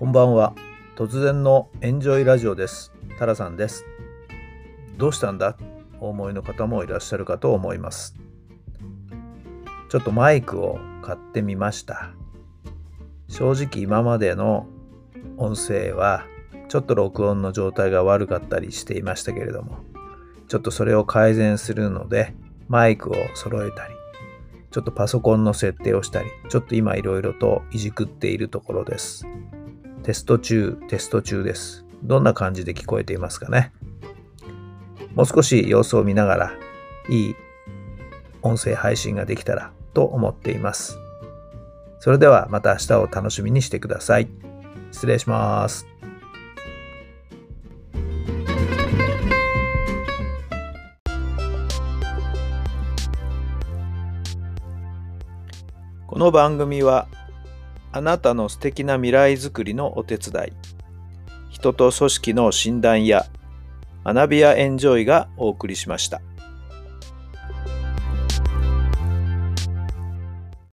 こんばんは。突然のエンジョイラジオです。タラさんです。どうしたんだ？お思いの方もいらっしゃるかと思います。ちょっとマイクを買ってみました。正直今までの音声はちょっと録音の状態が悪かったりしていましたけれども、ちょっとそれを改善するのでマイクを揃えたり、ちょっとパソコンの設定をしたり、ちょっと今いろいろといじくっているところです。テスト中、テスト中です。どんな感じで聞こえていますかね？もう少し様子を見ながら、いい音声配信ができたらと思っています。それではまた明日を楽しみにしてください。失礼します。この番組はあなたの素敵な未来づくりのお手伝い人と組織の診断や学びやエンジョイがお送りしました。